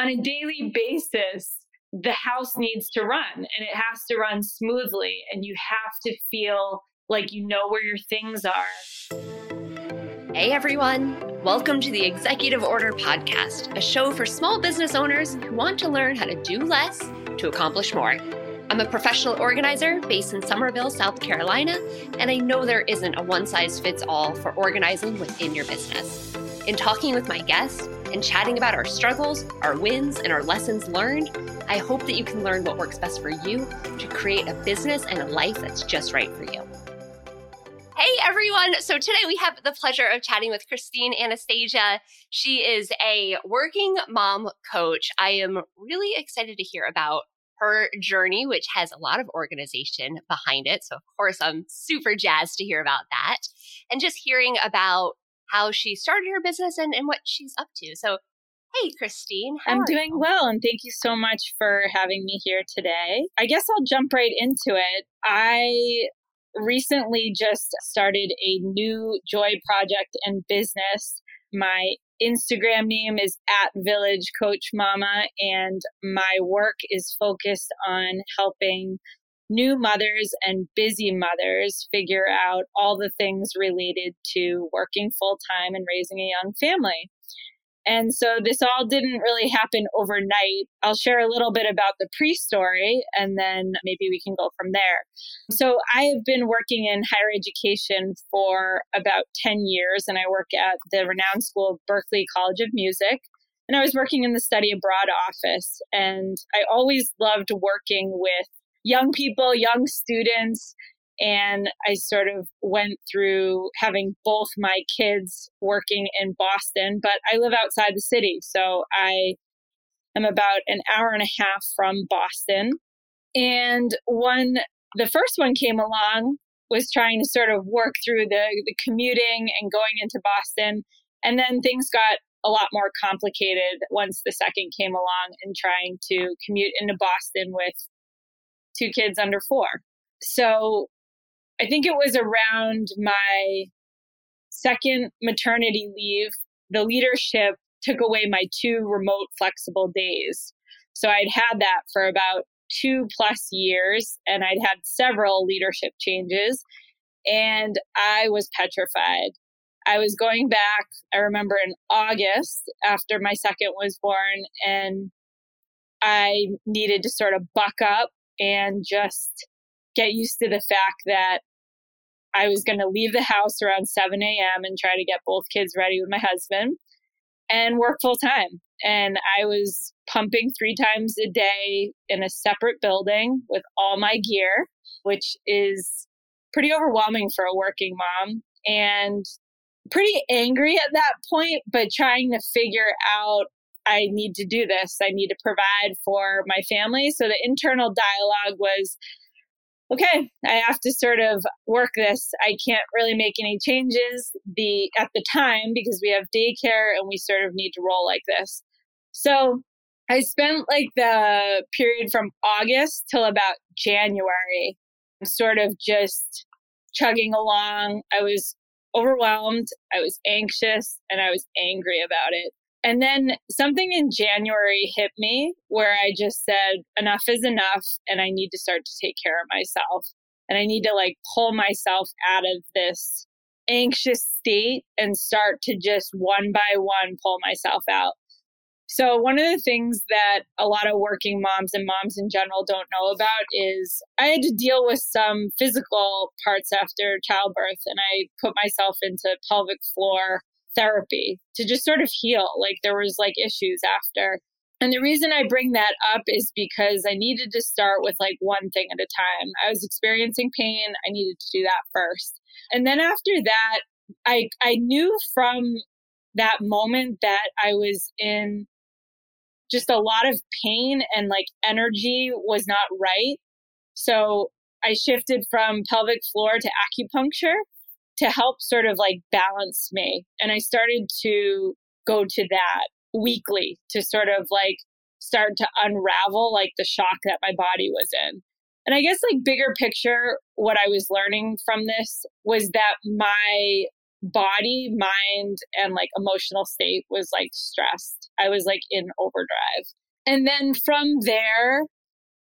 on a daily basis, the house needs to run and it has to run smoothly. And you have to feel like you know where your things are. Hey everyone, welcome to the Executive Order Podcast, a show for small business owners who want to learn how to do less to accomplish more. I'm a professional organizer based in Summerville, South Carolina, and I know there isn't a one size fits all for organizing within your business. In talking with my guests and chatting about our struggles, our wins, and our lessons learned, I hope that you can learn what works best for you to create a business and a life that's just right for you. Hey everyone! So today we have the pleasure of chatting with Christine Anastasia. She is a working mom coach. I am really excited to hear about her journey, which has a lot of organization behind it. So, of course, I'm super jazzed to hear about that and just hearing about how she started her business and, and what she's up to. So, hey, Christine. I'm doing you? well, and thank you so much for having me here today. I guess I'll jump right into it. I recently just started a new joy project and business. My Instagram name is at Village Coach Mama, and my work is focused on helping new mothers and busy mothers figure out all the things related to working full time and raising a young family. And so this all didn't really happen overnight. I'll share a little bit about the pre story and then maybe we can go from there. So I have been working in higher education for about 10 years and I work at the renowned school of Berklee College of Music. And I was working in the study abroad office and I always loved working with young people, young students, and I sort of went through having both my kids working in Boston, but I live outside the city. So I am about an hour and a half from Boston. And one, the first one came along, was trying to sort of work through the, the commuting and going into Boston. And then things got a lot more complicated once the second came along and trying to commute into Boston with two kids under four. So I think it was around my second maternity leave, the leadership took away my two remote flexible days. So I'd had that for about two plus years and I'd had several leadership changes and I was petrified. I was going back, I remember in August after my second was born, and I needed to sort of buck up and just get used to the fact that I was going to leave the house around 7 a.m. and try to get both kids ready with my husband and work full time. And I was pumping three times a day in a separate building with all my gear, which is pretty overwhelming for a working mom and pretty angry at that point, but trying to figure out I need to do this. I need to provide for my family. So the internal dialogue was okay, I have to sort of work this. I can't really make any changes the at the time because we have daycare and we sort of need to roll like this. So I spent like the period from August till about January sort of just chugging along. I was overwhelmed, I was anxious, and I was angry about it. And then something in January hit me where I just said, enough is enough. And I need to start to take care of myself. And I need to like pull myself out of this anxious state and start to just one by one pull myself out. So, one of the things that a lot of working moms and moms in general don't know about is I had to deal with some physical parts after childbirth, and I put myself into pelvic floor therapy to just sort of heal. Like there was like issues after. And the reason I bring that up is because I needed to start with like one thing at a time. I was experiencing pain. I needed to do that first. And then after that, I I knew from that moment that I was in just a lot of pain and like energy was not right. So I shifted from pelvic floor to acupuncture to help sort of like balance me. And I started to go to that weekly to sort of like start to unravel like the shock that my body was in. And I guess like bigger picture, what I was learning from this was that my body, mind, and like emotional state was like stressed. I was like in overdrive. And then from there,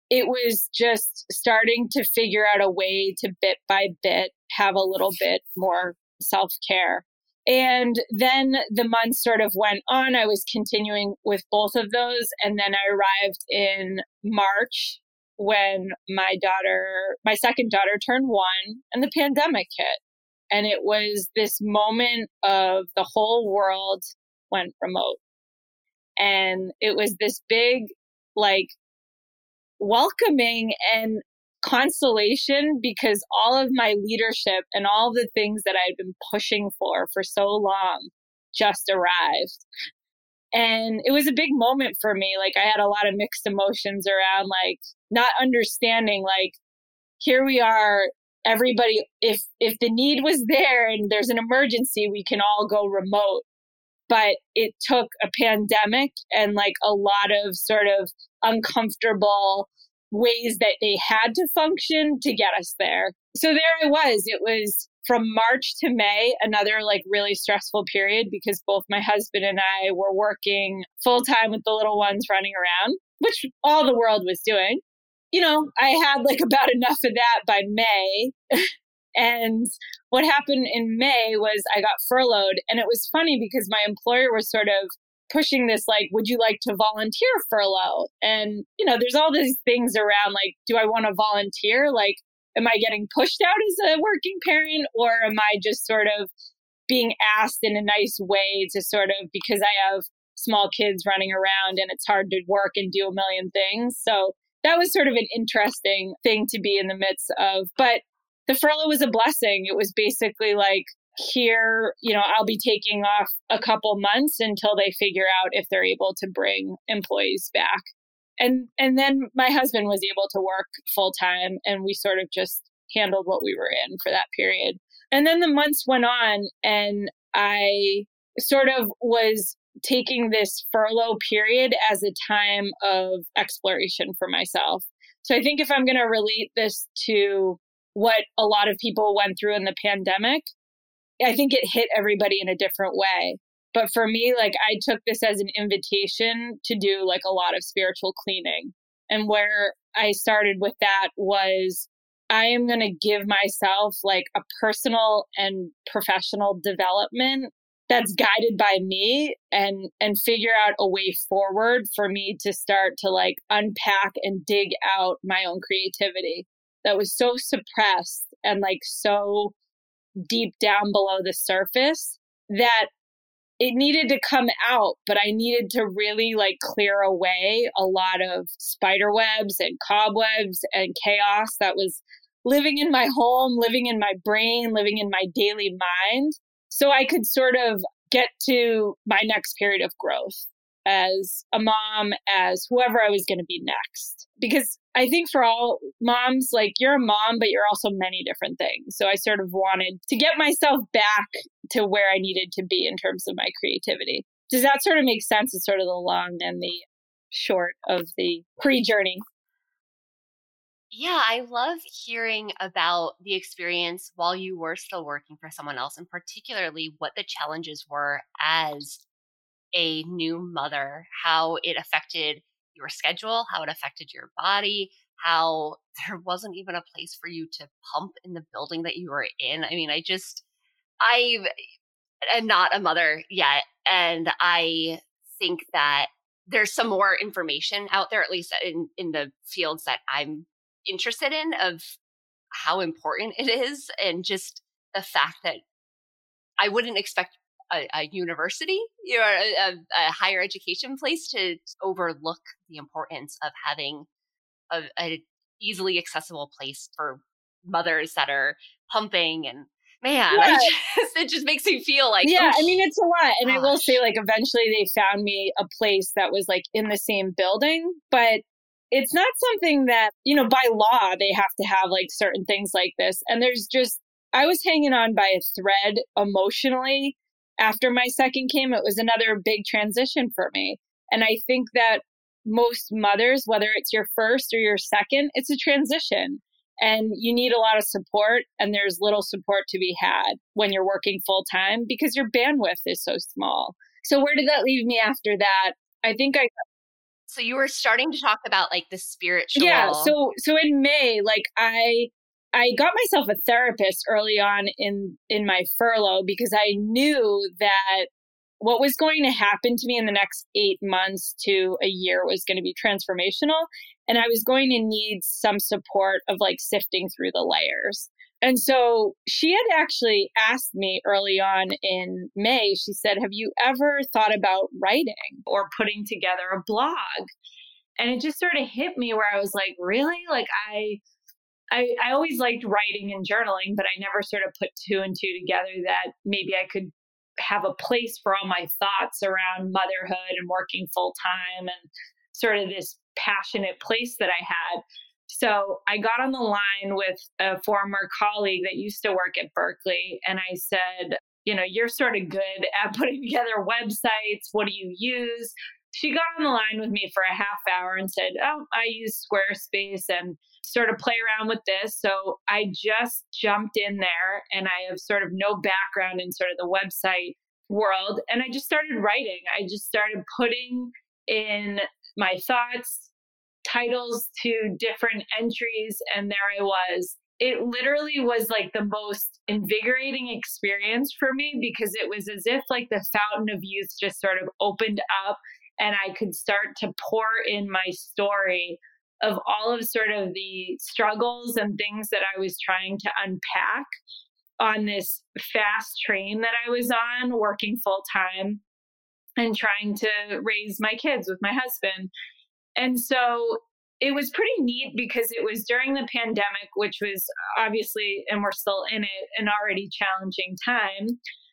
it was just starting to figure out a way to bit by bit have a little bit more self care. And then the months sort of went on. I was continuing with both of those. And then I arrived in March when my daughter, my second daughter turned one and the pandemic hit. And it was this moment of the whole world went remote. And it was this big, like, welcoming and consolation because all of my leadership and all the things that I'd been pushing for for so long just arrived. And it was a big moment for me. Like I had a lot of mixed emotions around like not understanding like here we are everybody if if the need was there and there's an emergency we can all go remote but it took a pandemic and like a lot of sort of uncomfortable ways that they had to function to get us there. So there I was. It was from March to May, another like really stressful period because both my husband and I were working full time with the little ones running around, which all the world was doing. You know, I had like about enough of that by May. and what happened in May was I got furloughed. And it was funny because my employer was sort of pushing this like would you like to volunteer furlough and you know there's all these things around like do i want to volunteer? Like am i getting pushed out as a working parent or am i just sort of being asked in a nice way to sort of because i have small kids running around and it's hard to work and do a million things? So that was sort of an interesting thing to be in the midst of. But the furlough was a blessing. It was basically like here, you know, I'll be taking off a couple months until they figure out if they're able to bring employees back. And and then my husband was able to work full time and we sort of just handled what we were in for that period. And then the months went on and I sort of was taking this furlough period as a time of exploration for myself. So I think if I'm going to relate this to what a lot of people went through in the pandemic, I think it hit everybody in a different way. But for me, like I took this as an invitation to do like a lot of spiritual cleaning. And where I started with that was I am going to give myself like a personal and professional development that's guided by me and and figure out a way forward for me to start to like unpack and dig out my own creativity that was so suppressed and like so deep down below the surface that it needed to come out, but I needed to really like clear away a lot of spider webs and cobwebs and chaos that was living in my home, living in my brain, living in my daily mind. So I could sort of get to my next period of growth as a mom, as whoever I was going to be next. Because I think for all moms, like you're a mom, but you're also many different things. So I sort of wanted to get myself back to where I needed to be in terms of my creativity. Does that sort of make sense? It's sort of the long and the short of the pre journey. Yeah, I love hearing about the experience while you were still working for someone else, and particularly what the challenges were as a new mother, how it affected your schedule, how it affected your body, how there wasn't even a place for you to pump in the building that you were in. I mean, I just, I am not a mother yet. And I think that there's some more information out there, at least in, in the fields that I'm interested in, of how important it is and just the fact that I wouldn't expect a, a university or a, uh, um, a, higher education place to overlook the importance of having a, a easily accessible place for mothers that are pumping and man yeah. just, it just makes me feel like yeah oh, i mean it's a lot and gosh. i will say like eventually they found me a place that was like in the same building but it's not something that you know by law they have to have like certain things like this and there's just i was hanging on by a thread emotionally after my second came, it was another big transition for me. And I think that most mothers, whether it's your first or your second, it's a transition. And you need a lot of support, and there's little support to be had when you're working full time because your bandwidth is so small. So, where did that leave me after that? I think I so you were starting to talk about like the spiritual. Yeah. So so in May, like I I got myself a therapist early on in in my furlough because I knew that what was going to happen to me in the next 8 months to a year was going to be transformational and I was going to need some support of like sifting through the layers. And so she had actually asked me early on in May, she said, Have you ever thought about writing or putting together a blog? And it just sort of hit me where I was like, Really? Like, I. I, I always liked writing and journaling, but I never sort of put two and two together that maybe I could have a place for all my thoughts around motherhood and working full time and sort of this passionate place that I had. So I got on the line with a former colleague that used to work at Berklee, and I said, You know, you're sort of good at putting together websites. What do you use? She got on the line with me for a half hour and said, Oh, I use Squarespace and sort of play around with this. So I just jumped in there and I have sort of no background in sort of the website world. And I just started writing. I just started putting in my thoughts, titles to different entries, and there I was. It literally was like the most invigorating experience for me because it was as if like the fountain of youth just sort of opened up and I could start to pour in my story of all of sort of the struggles and things that I was trying to unpack on this fast train that I was on, working full time and trying to raise my kids with my husband. And so it was pretty neat because it was during the pandemic, which was obviously, and we're still in it, an already challenging time.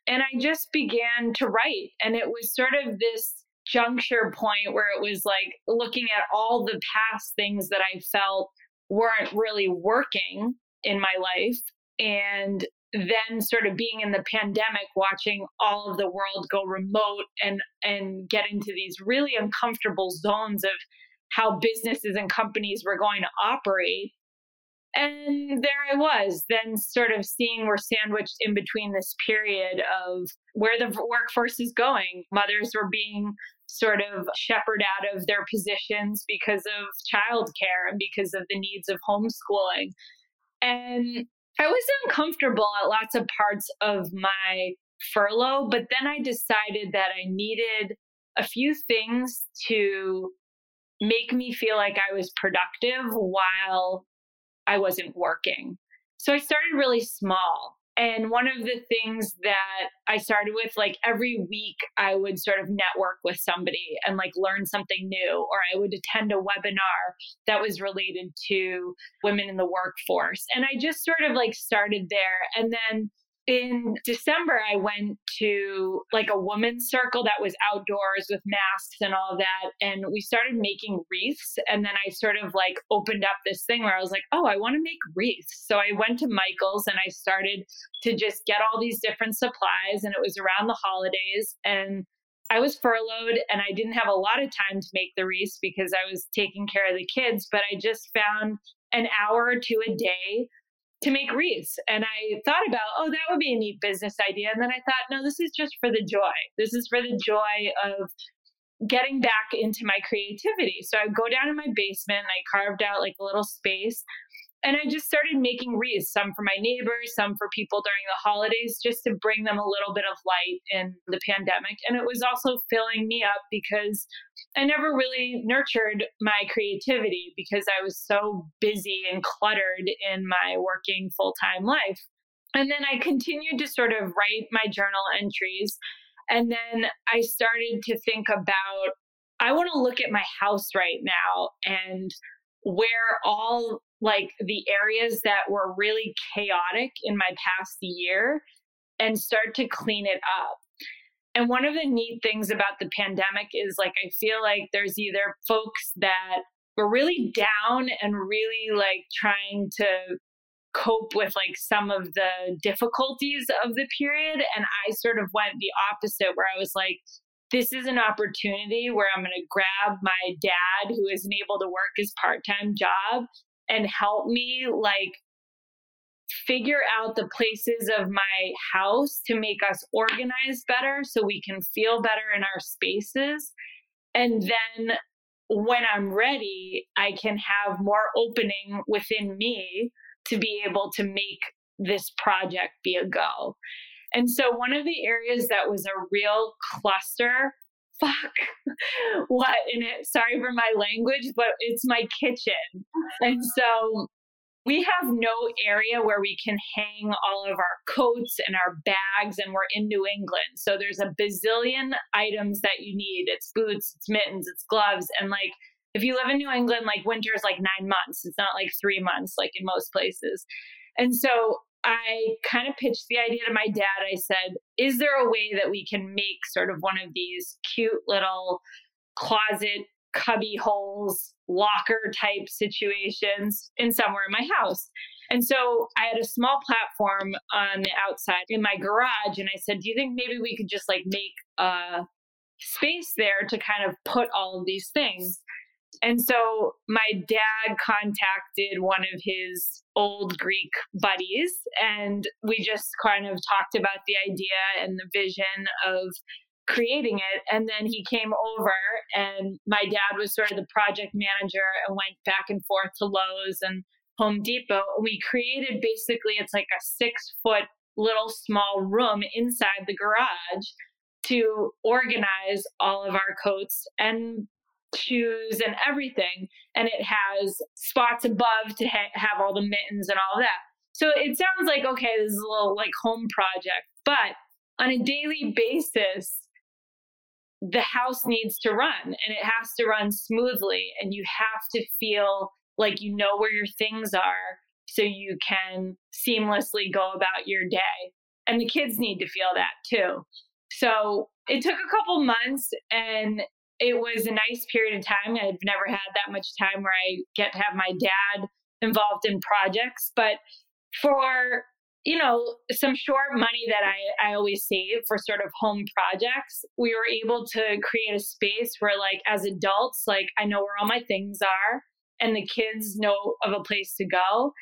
And I just began to write. And it was sort of this juncture point where it was like looking at all the past things that I felt weren't really working in my life and then sort of being in the pandemic watching all of the world go remote and and get into these really uncomfortable zones of how businesses and companies were going to operate and there I was, then sort of seeing we're sandwiched in between this period of where the workforce is going. Mothers were being sort of shepherded out of their positions because of childcare and because of the needs of homeschooling. And I was uncomfortable at lots of parts of my furlough, but then I decided that I needed a few things to make me feel like I was productive while I wasn't working. So I started really small. And one of the things that I started with, like every week, I would sort of network with somebody and like learn something new, or I would attend a webinar that was related to women in the workforce. And I just sort of like started there. And then in December, I went to like a women's circle that was outdoors with masks and all that. And we started making wreaths. And then I sort of like opened up this thing where I was like, oh, I want to make wreaths. So I went to Michael's and I started to just get all these different supplies. And it was around the holidays. And I was furloughed and I didn't have a lot of time to make the wreaths because I was taking care of the kids. But I just found an hour or two a day to make wreaths. And I thought about, oh, that would be a neat business idea. And then I thought, no, this is just for the joy. This is for the joy of getting back into my creativity. So I go down in my basement and I carved out like a little space and I just started making wreaths, some for my neighbors, some for people during the holidays, just to bring them a little bit of light in the pandemic. And it was also filling me up because I never really nurtured my creativity because I was so busy and cluttered in my working full time life. And then I continued to sort of write my journal entries. And then I started to think about I want to look at my house right now and where all like the areas that were really chaotic in my past year and start to clean it up. And one of the neat things about the pandemic is like, I feel like there's either folks that were really down and really like trying to cope with like some of the difficulties of the period. And I sort of went the opposite, where I was like, this is an opportunity where I'm going to grab my dad, who isn't able to work his part time job, and help me like figure out the places of my house to make us organized better so we can feel better in our spaces. And then when I'm ready, I can have more opening within me to be able to make this project be a go. And so one of the areas that was a real cluster, fuck, what in it, sorry for my language, but it's my kitchen. And so we have no area where we can hang all of our coats and our bags, and we're in New England. So there's a bazillion items that you need. It's boots, it's mittens, it's gloves. And like, if you live in New England, like winter is like nine months. It's not like three months, like in most places. And so I kind of pitched the idea to my dad. I said, Is there a way that we can make sort of one of these cute little closet cubby holes, locker type situations in somewhere in my house? And so I had a small platform on the outside in my garage. And I said, Do you think maybe we could just like make a space there to kind of put all of these things? And so my dad contacted one of his old Greek buddies, and we just kind of talked about the idea and the vision of creating it. And then he came over, and my dad was sort of the project manager and went back and forth to Lowe's and Home Depot. We created basically, it's like a six foot little small room inside the garage to organize all of our coats and shoes and everything. And it has spots above to ha- have all the mittens and all that. So it sounds like, okay, this is a little like home project, but on a daily basis, the house needs to run and it has to run smoothly. And you have to feel like you know where your things are so you can seamlessly go about your day. And the kids need to feel that too. So it took a couple months and it was a nice period of time. I've never had that much time where I get to have my dad involved in projects. But for you know some short money that I, I always save for sort of home projects we were able to create a space where like as adults like i know where all my things are and the kids know of a place to go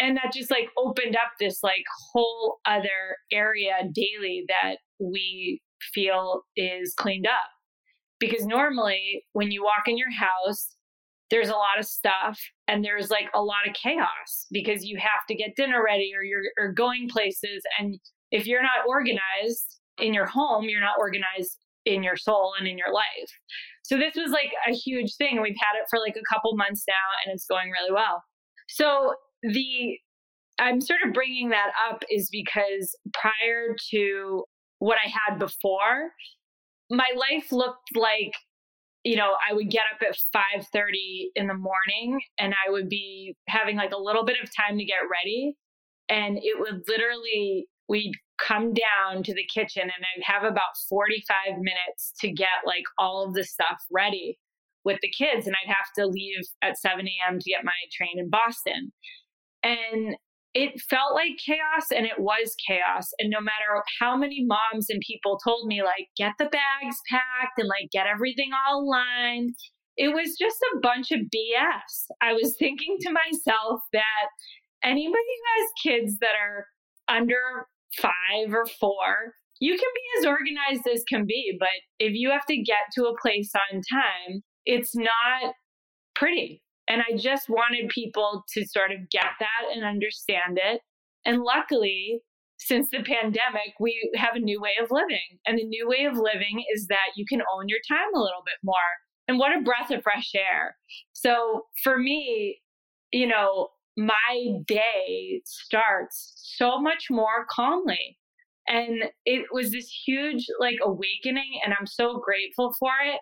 and that just like opened up this like whole other area daily that we feel is cleaned up because normally when you walk in your house, there's a lot of stuff and there's like a lot of chaos because you have to get dinner ready or you're or going places. And if you're not organized in your home, you're not organized in your soul and in your life. So this was like a huge thing. We've had it for like a couple months now and it's going really well. So the I'm sort of bringing that up is because prior to what I had before, my life looked like you know i would get up at 5.30 in the morning and i would be having like a little bit of time to get ready. And it would literally we'd come down to the kitchen and i'd have about 45 minutes to get like all of the stuff ready with the kids. And i'd have to leave at 7 a.m to get my train in boston. And it felt like chaos and it was chaos. And no matter how many moms and people told me, like, get the bags packed and like get everything all lined, it was just a bunch of BS. I was thinking to myself that anybody who has kids that are under five or four, you can be as organized as can be. But if you have to get to a place on time, it's not pretty. And I just wanted people to sort of get that and understand it. And luckily, since the pandemic, we have a new way of living. And the new way of living is that you can own your time a little bit more. And what a breath of fresh air. So for me, you know, my day starts so much more calmly. And it was this huge like awakening. And I'm so grateful for it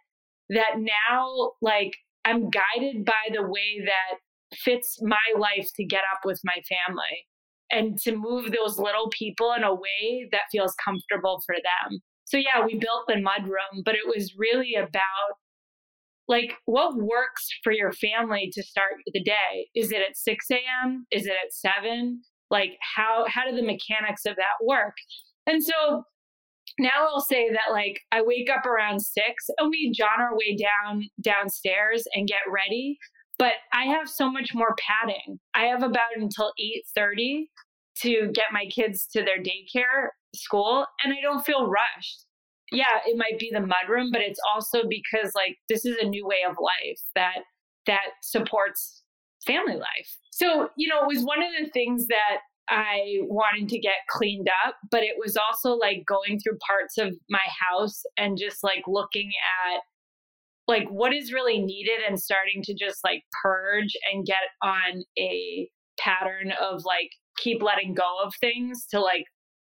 that now, like, I'm guided by the way that fits my life to get up with my family and to move those little people in a way that feels comfortable for them. So yeah, we built the mud room, but it was really about like what works for your family to start the day. Is it at 6 a.m.? Is it at 7? Like how how do the mechanics of that work? And so now I'll say that like I wake up around six and we john our way down downstairs and get ready. but I have so much more padding. I have about until 8:30 to get my kids to their daycare school and I don't feel rushed. Yeah, it might be the mudroom, but it's also because like this is a new way of life that that supports family life. So, you know, it was one of the things that I wanted to get cleaned up, but it was also like going through parts of my house and just like looking at like what is really needed and starting to just like purge and get on a pattern of like keep letting go of things to like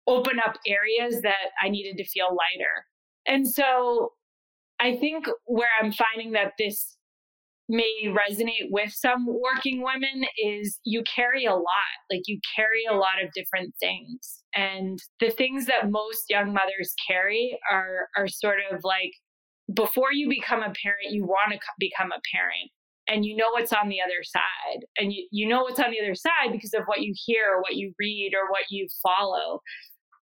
open up areas that I needed to feel lighter. And so I think where I'm finding that this may resonate with some working women is you carry a lot. Like you carry a lot of different things. And the things that most young mothers carry are are sort of like before you become a parent, you want to become a parent and you know what's on the other side. And you, you know what's on the other side because of what you hear or what you read or what you follow.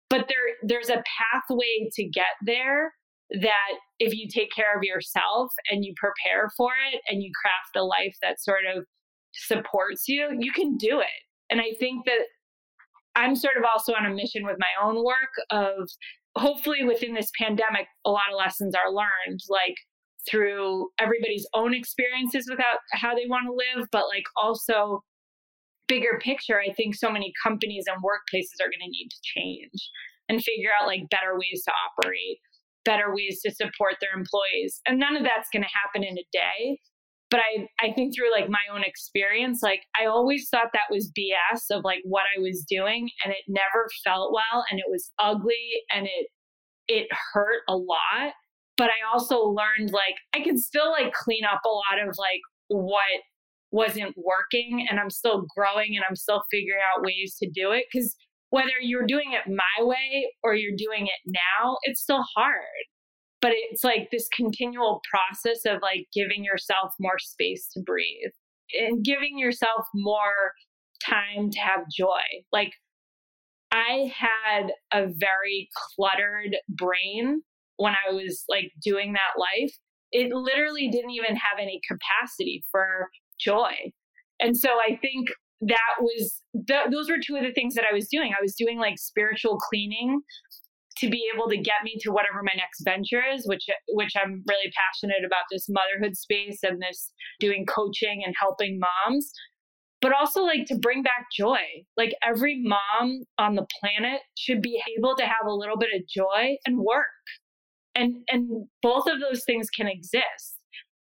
But there there's a pathway to get there that if you take care of yourself and you prepare for it and you craft a life that sort of supports you, you can do it. And I think that I'm sort of also on a mission with my own work of hopefully within this pandemic, a lot of lessons are learned, like through everybody's own experiences without how they want to live, but like also bigger picture, I think so many companies and workplaces are going to need to change and figure out like better ways to operate better ways to support their employees. And none of that's going to happen in a day. But I, I think through like my own experience, like I always thought that was BS of like what I was doing and it never felt well and it was ugly and it it hurt a lot. But I also learned like I can still like clean up a lot of like what wasn't working and I'm still growing and I'm still figuring out ways to do it. Cause whether you're doing it my way or you're doing it now, it's still hard. But it's like this continual process of like giving yourself more space to breathe and giving yourself more time to have joy. Like I had a very cluttered brain when I was like doing that life. It literally didn't even have any capacity for joy. And so I think that was th- those were two of the things that I was doing. I was doing like spiritual cleaning to be able to get me to whatever my next venture is, which which I'm really passionate about this motherhood space and this doing coaching and helping moms, but also like to bring back joy. Like every mom on the planet should be able to have a little bit of joy and work. And and both of those things can exist.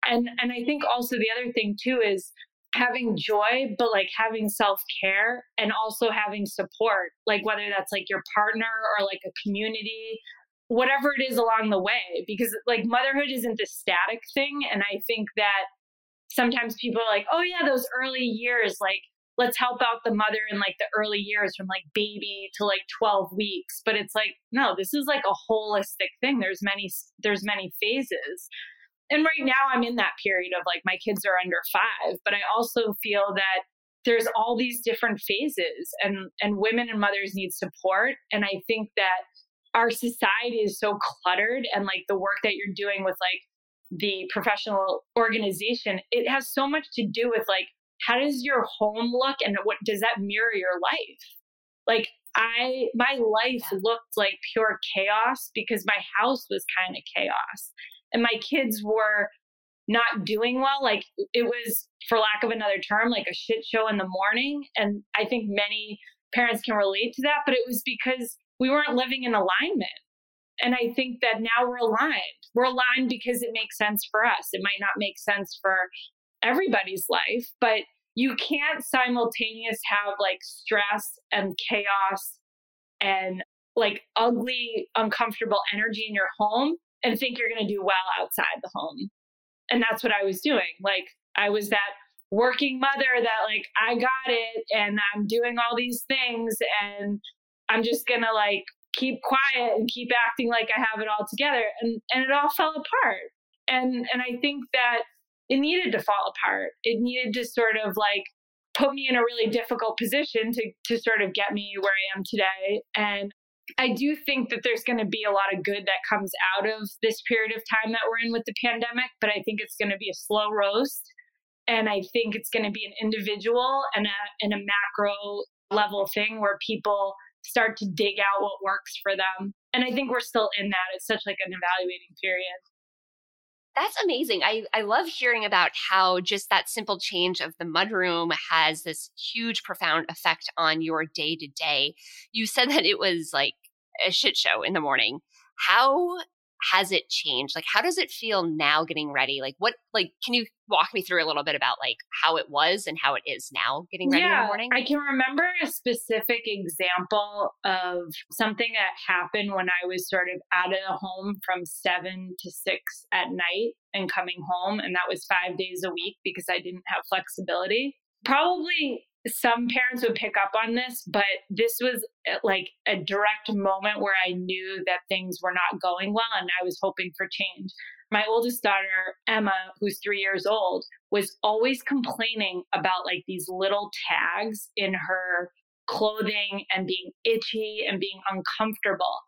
And and I think also the other thing too is having joy, but like having self care and also having support, like whether that's like your partner or like a community, whatever it is along the way. Because like motherhood isn't the static thing. And I think that sometimes people are like, oh, yeah, those early years, like, let's help out the mother in like the early years from like baby to like 12 weeks but it's like no this is like a holistic thing there's many there's many phases and right now I'm in that period of like my kids are under five, but I also feel that there's all these different phases and and women and mothers need support. And I think that our society is so cluttered and like the work that you're doing with like the professional organization, it has so much to do with like how does your home look and what does that mirror your life? Like I my life looked like pure chaos because my house was kind of chaos and my kids were not doing well. Like it was, for lack of another term, like a shit show in the morning. And I think many parents can relate to that, but it was because we weren't living in alignment. And I think that now we're aligned. We're aligned because it makes sense for us. It might not make sense for everybody's life, but you can't simultaneous have like stress and chaos and like ugly, uncomfortable energy in your home and think you're going to do well outside the home. And that's what I was doing. Like I was that working mother that like I got it and I'm doing all these things and I'm just going to like keep quiet and keep acting like I have it all together and and it all fell apart. And and I think that it needed to fall apart. It needed to sort of like put me in a really difficult position to to sort of get me where I am today and I do think that there's going to be a lot of good that comes out of this period of time that we're in with the pandemic, but I think it's going to be a slow roast. And I think it's going to be an individual and a, and a macro level thing where people start to dig out what works for them. And I think we're still in that. It's such like an evaluating period. That's amazing. I, I love hearing about how just that simple change of the mudroom has this huge, profound effect on your day to day. You said that it was like a shit show in the morning. How has it changed? Like, how does it feel now getting ready? Like, what, like, can you walk me through a little bit about like how it was and how it is now getting ready yeah, in the morning? I can remember a specific example of something that happened when I was sort of out of the home from seven to six at night and coming home. And that was five days a week because I didn't have flexibility. Probably some parents would pick up on this, but this was uh, like a direct moment where I knew that things were not going well and I was hoping for change. My oldest daughter, Emma, who's three years old, was always complaining about like these little tags in her clothing and being itchy and being uncomfortable.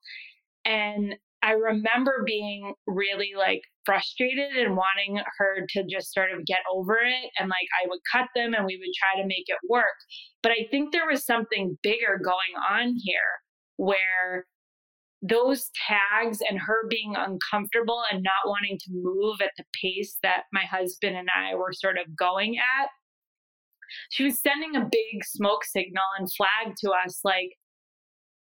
And I remember being really like frustrated and wanting her to just sort of get over it. And like I would cut them and we would try to make it work. But I think there was something bigger going on here where those tags and her being uncomfortable and not wanting to move at the pace that my husband and I were sort of going at, she was sending a big smoke signal and flag to us like,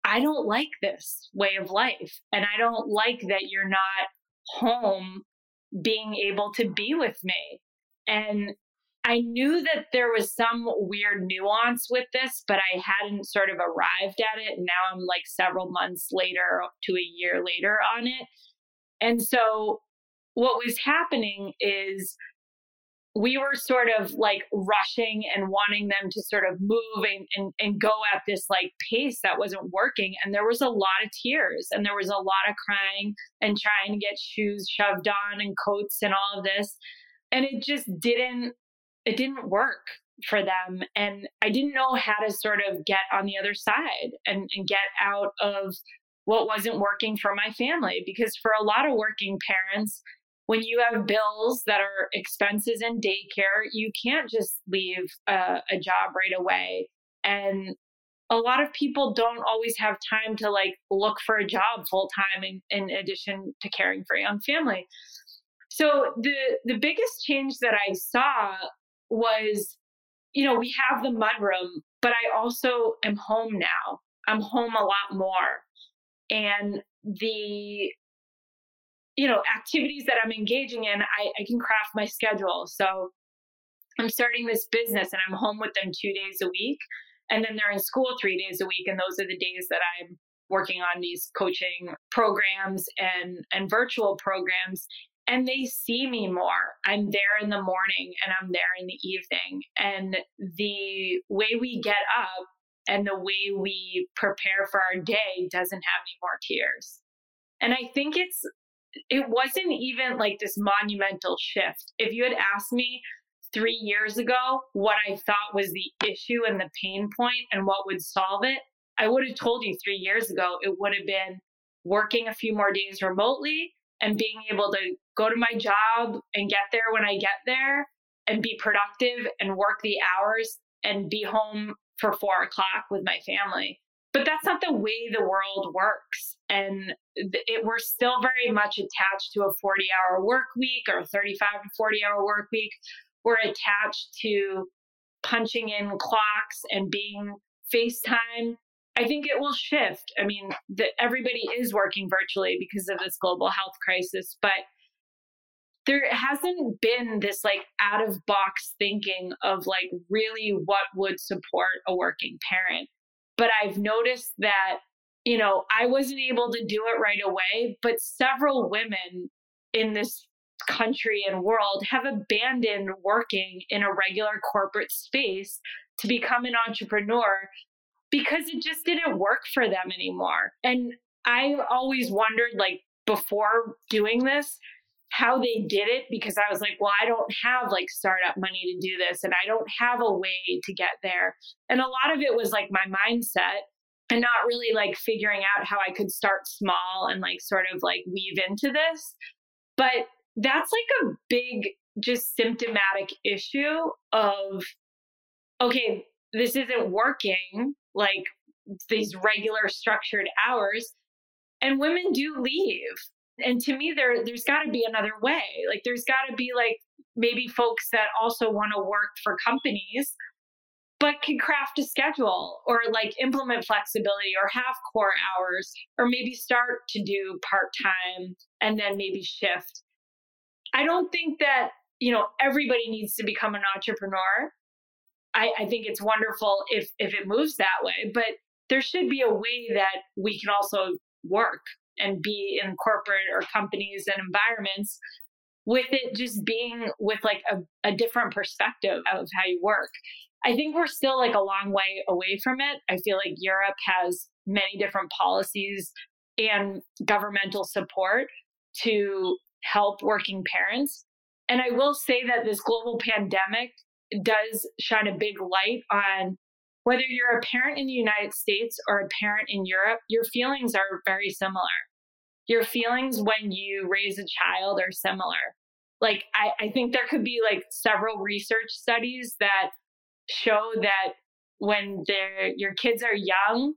I don't like this way of life. And I don't like that you're not home being able to be with me. And I knew that there was some weird nuance with this, but I hadn't sort of arrived at it. And now I'm like several months later to a year later on it. And so what was happening is we were sort of like rushing and wanting them to sort of move and, and, and go at this like pace that wasn't working. And there was a lot of tears and there was a lot of crying and trying to get shoes shoved on and coats and all of this. And it just didn't, it didn't work for them. And I didn't know how to sort of get on the other side and, and get out of what wasn't working for my family. Because for a lot of working parents, when you have bills that are expenses in daycare, you can't just leave a, a job right away. And a lot of people don't always have time to like look for a job full time in, in addition to caring for a young family. So the the biggest change that I saw was, you know, we have the mudroom, but I also am home now. I'm home a lot more. And the you know activities that i'm engaging in I, I can craft my schedule. So i'm starting this business and i'm home with them two days a week. And then they're in school three days a week. And those are the days that i'm working on these coaching programs and and virtual programs. And they see me more. I'm there in the morning and i'm there in the evening. And the way we get up and the way we prepare for our day doesn't have any more tears. And I think it's it wasn't even like this monumental shift. If you had asked me three years ago what I thought was the issue and the pain point and what would solve it, I would have told you three years ago it would have been working a few more days remotely and being able to go to my job and get there when I get there and be productive and work the hours and be home for four o'clock with my family. But that's not the way the world works. And it, we're still very much attached to a 40 hour work week or a 35 to 40 hour work week. We're attached to punching in clocks and being FaceTime. I think it will shift. I mean, the, everybody is working virtually because of this global health crisis, but there hasn't been this like out of box thinking of like really what would support a working parent. But I've noticed that you know, I wasn't able to do it right away, but several women in this country and world have abandoned working in a regular corporate space to become an entrepreneur because it just didn't work for them anymore. And I always wondered, like, before doing this, how they did it because I was like, well, I don't have like startup money to do this and I don't have a way to get there. And a lot of it was like my mindset and not really like figuring out how I could start small and like sort of like weave into this. But that's like a big just symptomatic issue of, okay, this isn't working like these regular structured hours. And women do leave. And to me, there there's gotta be another way. Like there's gotta be like maybe folks that also want to work for companies but can craft a schedule or like implement flexibility or have core hours or maybe start to do part time and then maybe shift. I don't think that, you know, everybody needs to become an entrepreneur. I, I think it's wonderful if if it moves that way, but there should be a way that we can also work and be in corporate or companies and environments with it just being with like a, a different perspective of how you work. I think we're still like a long way away from it. I feel like Europe has many different policies and governmental support to help working parents. And I will say that this global pandemic does shine a big light on whether you're a parent in the United States or a parent in Europe, your feelings are very similar. Your feelings when you raise a child are similar. Like, I, I think there could be like several research studies that show that when your kids are young,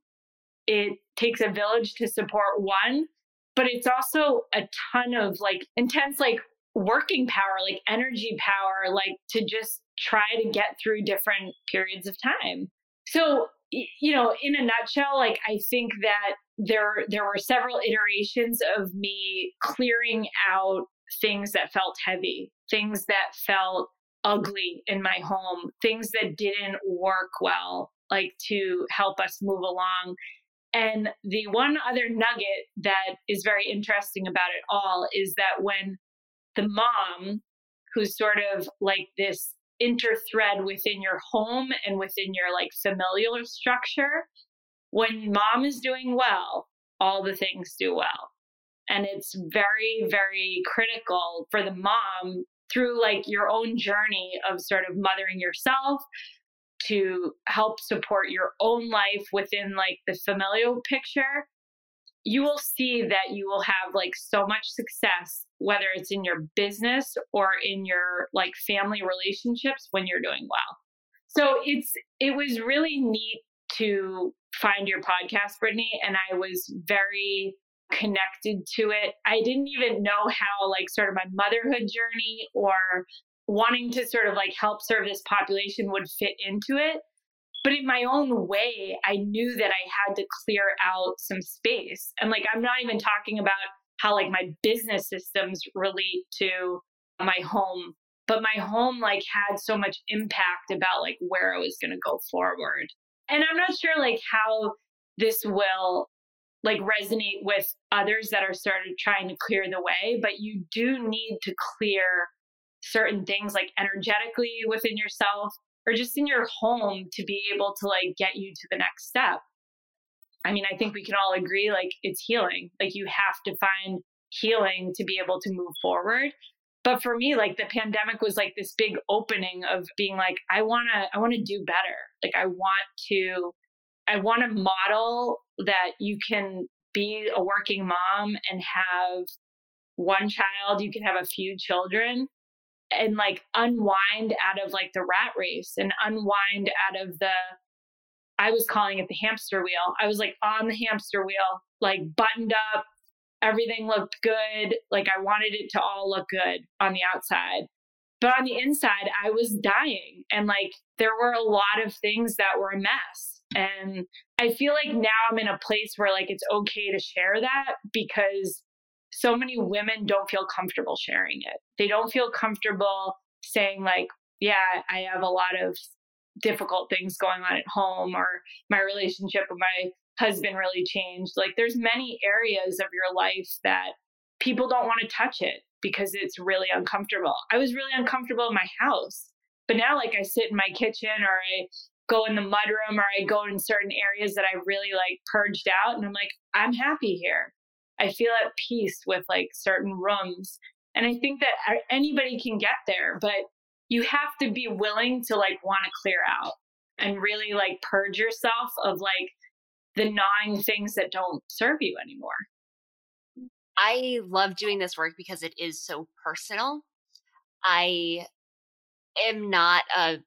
it takes a village to support one, but it's also a ton of like intense, like working power, like energy power, like to just try to get through different periods of time. So, you know, in a nutshell, like I think that there there were several iterations of me clearing out things that felt heavy, things that felt ugly in my home, things that didn't work well, like to help us move along. And the one other nugget that is very interesting about it all is that when the mom, who's sort of like this interthread within your home and within your like familial structure, when mom is doing well, all the things do well. And it's very, very critical for the mom through like your own journey of sort of mothering yourself to help support your own life within like the familial picture you will see that you will have like so much success whether it's in your business or in your like family relationships when you're doing well so it's it was really neat to find your podcast brittany and i was very connected to it. I didn't even know how, like, sort of my motherhood journey or wanting to sort of like help serve this population would fit into it. But in my own way, I knew that I had to clear out some space. And like, I'm not even talking about how like my business systems relate to my home, but my home like had so much impact about like where I was going to go forward. And I'm not sure like how this will like resonate with others that are sort of trying to clear the way, but you do need to clear certain things like energetically within yourself or just in your home to be able to like get you to the next step. I mean, I think we can all agree like it's healing. Like you have to find healing to be able to move forward. But for me, like the pandemic was like this big opening of being like, I wanna, I wanna do better. Like I want to, I want to model that you can be a working mom and have one child, you can have a few children and like unwind out of like the rat race and unwind out of the I was calling it the hamster wheel. I was like on the hamster wheel, like buttoned up, everything looked good, like I wanted it to all look good on the outside. But on the inside, I was dying and like there were a lot of things that were a mess and I feel like now I'm in a place where like it's okay to share that because so many women don't feel comfortable sharing it. They don't feel comfortable saying like, yeah, I have a lot of difficult things going on at home or my relationship with my husband really changed. Like there's many areas of your life that people don't want to touch it because it's really uncomfortable. I was really uncomfortable in my house. But now like I sit in my kitchen or I go in the mudroom or I go in certain areas that I really like purged out and I'm like, I'm happy here. I feel at peace with like certain rooms. And I think that uh, anybody can get there, but you have to be willing to like want to clear out and really like purge yourself of like the gnawing things that don't serve you anymore. I love doing this work because it is so personal. I am not a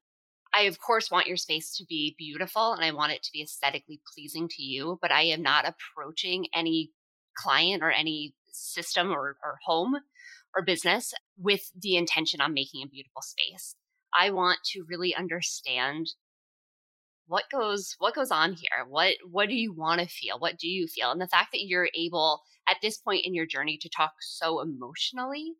I of course want your space to be beautiful and I want it to be aesthetically pleasing to you, but I am not approaching any client or any system or, or home or business with the intention on making a beautiful space. I want to really understand what goes what goes on here? What what do you want to feel? What do you feel? And the fact that you're able at this point in your journey to talk so emotionally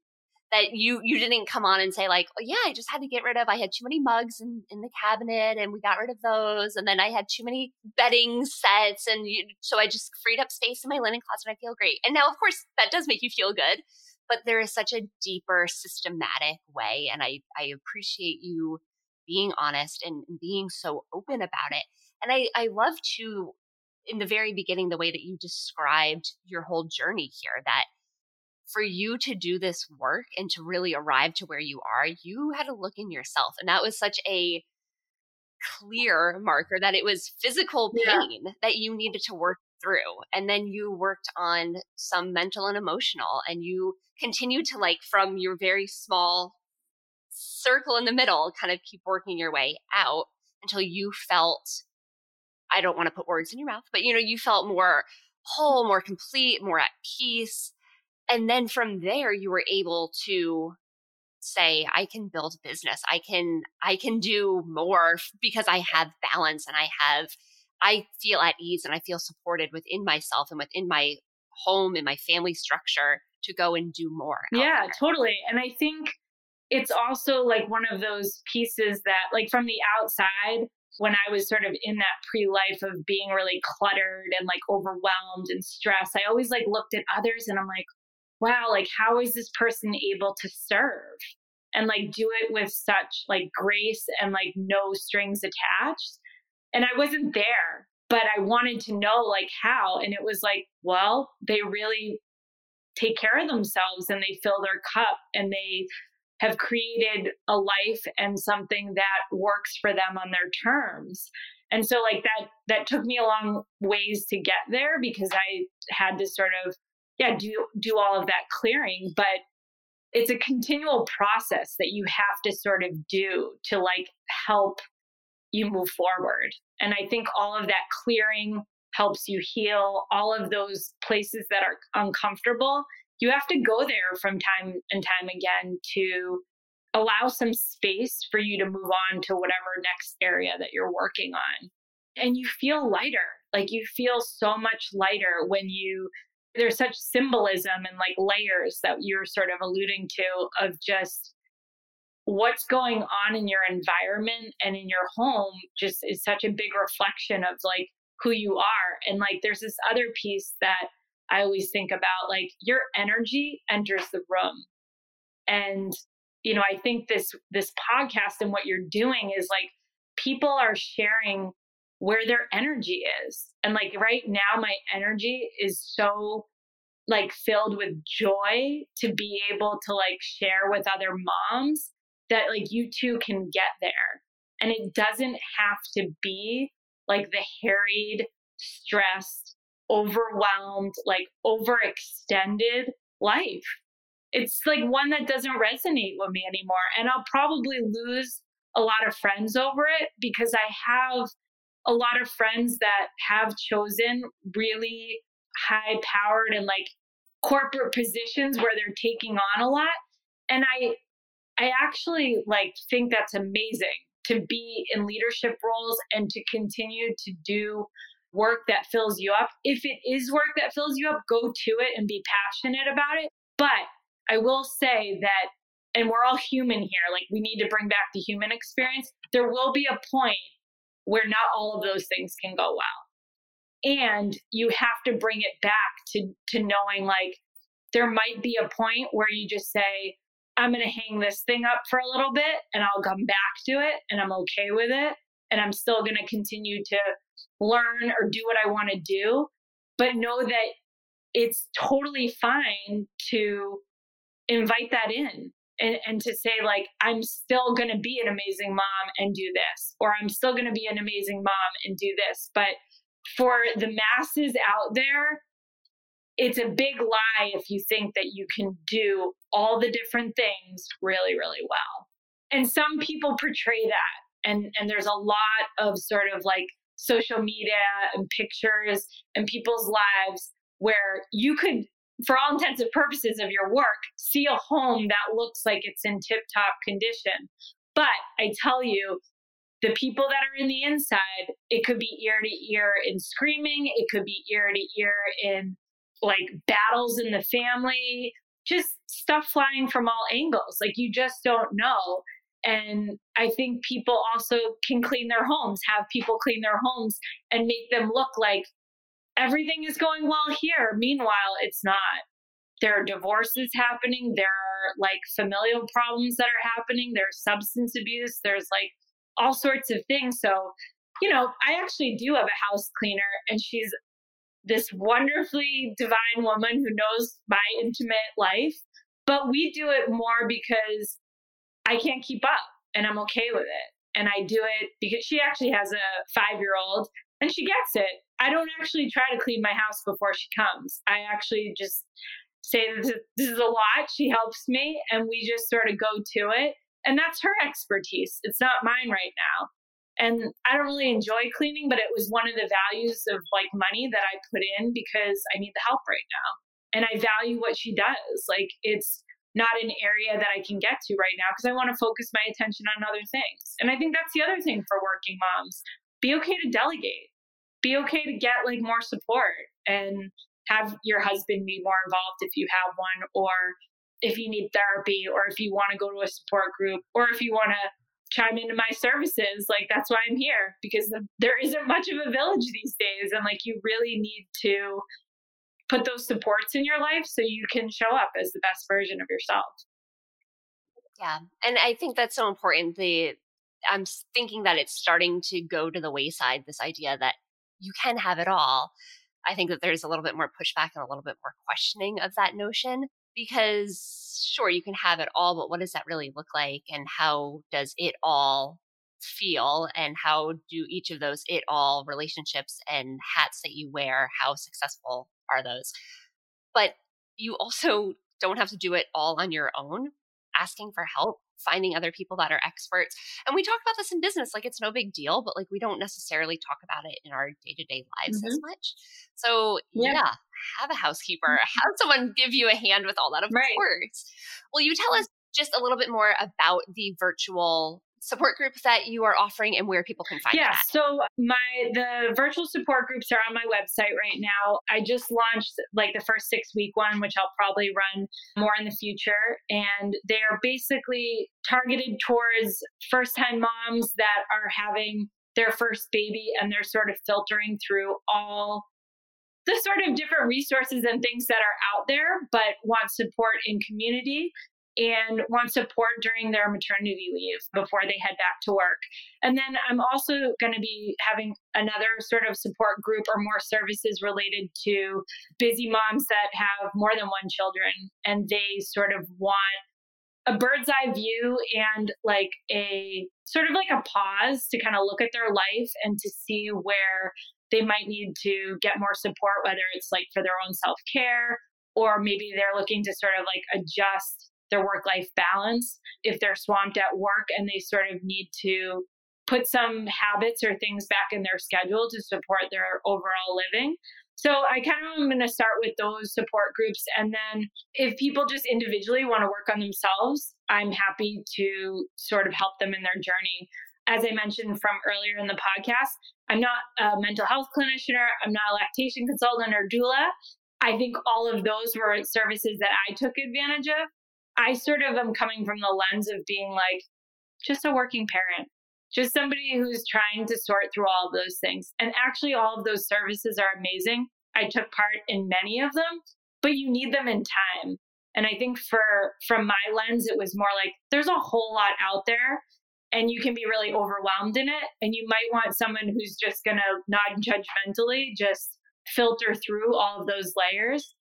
that you you didn't come on and say like oh yeah i just had to get rid of i had too many mugs in, in the cabinet and we got rid of those and then i had too many bedding sets and you, so i just freed up space in my linen closet and i feel great. And now of course that does make you feel good but there is such a deeper systematic way and i i appreciate you being honest and being so open about it. And I, I love to, in the very beginning, the way that you described your whole journey here, that for you to do this work and to really arrive to where you are, you had to look in yourself. And that was such a clear marker that it was physical pain yeah. that you needed to work through. And then you worked on some mental and emotional, and you continued to like from your very small circle in the middle, kind of keep working your way out until you felt I don't want to put words in your mouth, but you know, you felt more whole, more complete, more at peace. And then from there you were able to say I can build business. I can I can do more because I have balance and I have I feel at ease and I feel supported within myself and within my home and my family structure to go and do more. Yeah, there. totally. And I think it's also like one of those pieces that like from the outside when I was sort of in that pre life of being really cluttered and like overwhelmed and stressed, I always like looked at others and I'm like, wow, like how is this person able to serve and like do it with such like grace and like no strings attached? And I wasn't there, but I wanted to know like how. And it was like, well, they really take care of themselves and they fill their cup and they have created a life and something that works for them on their terms and so like that that took me a long ways to get there because i had to sort of yeah do do all of that clearing but it's a continual process that you have to sort of do to like help you move forward and i think all of that clearing helps you heal all of those places that are uncomfortable you have to go there from time and time again to allow some space for you to move on to whatever next area that you're working on. And you feel lighter. Like you feel so much lighter when you, there's such symbolism and like layers that you're sort of alluding to of just what's going on in your environment and in your home just is such a big reflection of like who you are. And like there's this other piece that I always think about like your energy enters the room. And you know, I think this this podcast and what you're doing is like people are sharing where their energy is. And like right now my energy is so like filled with joy to be able to like share with other moms that like you too can get there. And it doesn't have to be like the harried, stressed, overwhelmed, like overextended life. It's like one that doesn't resonate with me anymore. And I'll probably lose a lot of friends over it because I have a lot of friends that have chosen really high powered and like corporate positions where they're taking on a lot. And I I actually like think that's amazing to be in leadership roles and to continue to do work that fills you up. If it is work that fills you up, go to it and be passionate about it. But I will say that, and we're all human here, like we need to bring back the human experience. There will be a point where not all of those things can go well. And you have to bring it back to, to knowing like there might be a point where you just say, I'm going to hang this thing up for a little bit and I'll come back to it and I'm okay with it. And I'm still going to continue to learn or do what I want to do, but know that it's totally fine to invite that in and, and to say, like, I'm still going to be an amazing mom and do this, or I'm still going to be an amazing mom and do this. But for the masses out there, it's a big lie if you think that you can do all the different things really, really well. And some people portray that. And, and there's a lot of sort of like social media and pictures and people's lives where you could for all intents and purposes of your work, see a home that looks like it's in tip top condition. But I tell you, the people that are in the inside, it could be ear to ear in screaming, it could be ear to ear in like battles in the family, just stuff flying from all angles. Like you just don't know. And I think people also can clean their homes, have people clean their homes and make them look like everything is going well here. Meanwhile, it's not. There are divorces happening. There are like familial problems that are happening. There's substance abuse. There's like all sorts of things. So, you know, I actually do have a house cleaner, and she's this wonderfully divine woman who knows my intimate life. But we do it more because I can't keep up and I'm okay with it. And I do it because she actually has a five year old and she gets it. I don't actually try to clean my house before she comes. I actually just say that this is a lot. She helps me, and we just sort of go to it. And that's her expertise. It's not mine right now. And I don't really enjoy cleaning, but it was one of the values of like money that I put in because I need the help right now. And I value what she does. Like it's not an area that I can get to right now because I want to focus my attention on other things. And I think that's the other thing for working moms. Be okay to delegate be okay to get like more support and have your husband be more involved if you have one or if you need therapy or if you want to go to a support group or if you want to chime into my services like that's why i'm here because there isn't much of a village these days and like you really need to put those supports in your life so you can show up as the best version of yourself yeah and i think that's so important the i'm thinking that it's starting to go to the wayside this idea that you can have it all. I think that there's a little bit more pushback and a little bit more questioning of that notion because sure, you can have it all, but what does that really look like? And how does it all feel? And how do each of those it all relationships and hats that you wear, how successful are those? But you also don't have to do it all on your own. Asking for help finding other people that are experts. And we talk about this in business, like it's no big deal, but like we don't necessarily talk about it in our day to day lives mm-hmm. as much. So, yeah. yeah. have a housekeeper, mm-hmm. have someone give you a hand with all that, of right. course. Will you tell us just a little bit more about the virtual support groups that you are offering and where people can find yeah, that? so my the virtual support groups are on my website right now. I just launched like the first six week one, which I'll probably run more in the future. And they're basically targeted towards first time moms that are having their first baby and they're sort of filtering through all the sort of different resources and things that are out there, but want support in community and want support during their maternity leave before they head back to work. And then I'm also going to be having another sort of support group or more services related to busy moms that have more than one children and they sort of want a bird's eye view and like a sort of like a pause to kind of look at their life and to see where they might need to get more support, whether it's like for their own self care or maybe they're looking to sort of like adjust their work life balance if they're swamped at work and they sort of need to put some habits or things back in their schedule to support their overall living. So I kind of am going to start with those support groups. And then if people just individually want to work on themselves, I'm happy to sort of help them in their journey. As I mentioned from earlier in the podcast, I'm not a mental health clinician, I'm not a lactation consultant or doula. I think all of those were services that I took advantage of. I sort of am coming from the lens of being like just a working parent, just somebody who's trying to sort through all those things. And actually, all of those services are amazing. I took part in many of them, but you need them in time. And I think for from my lens, it was more like there's a whole lot out there and you can be really overwhelmed in it. And you might want someone who's just gonna not judgmentally just filter through all of those layers.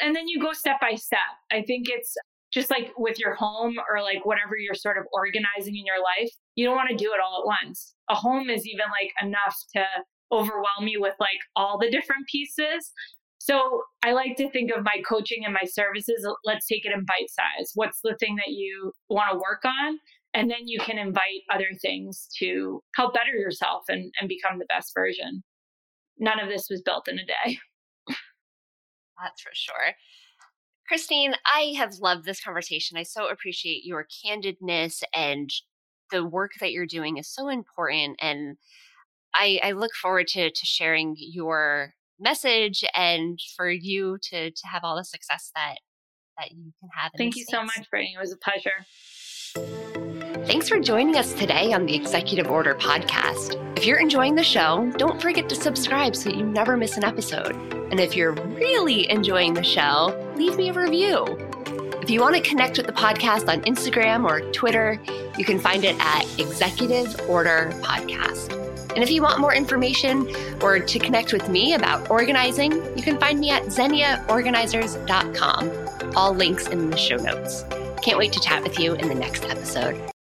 And then you go step by step. I think it's just like with your home or like whatever you're sort of organizing in your life, you don't want to do it all at once. A home is even like enough to overwhelm you with like all the different pieces. So I like to think of my coaching and my services. Let's take it in bite size. What's the thing that you want to work on? And then you can invite other things to help better yourself and, and become the best version. None of this was built in a day. That's for sure. Christine, I have loved this conversation. I so appreciate your candidness and the work that you're doing is so important. And I, I look forward to, to sharing your message and for you to, to have all the success that, that you can have. Thank you space. so much, Brittany. It was a pleasure. Thanks for joining us today on the Executive Order podcast. If you're enjoying the show, don't forget to subscribe so you never miss an episode. And if you're really enjoying the show, leave me a review. If you want to connect with the podcast on Instagram or Twitter, you can find it at Executive Order Podcast. And if you want more information or to connect with me about organizing, you can find me at xeniaorganizers.com. All links in the show notes. Can't wait to chat with you in the next episode.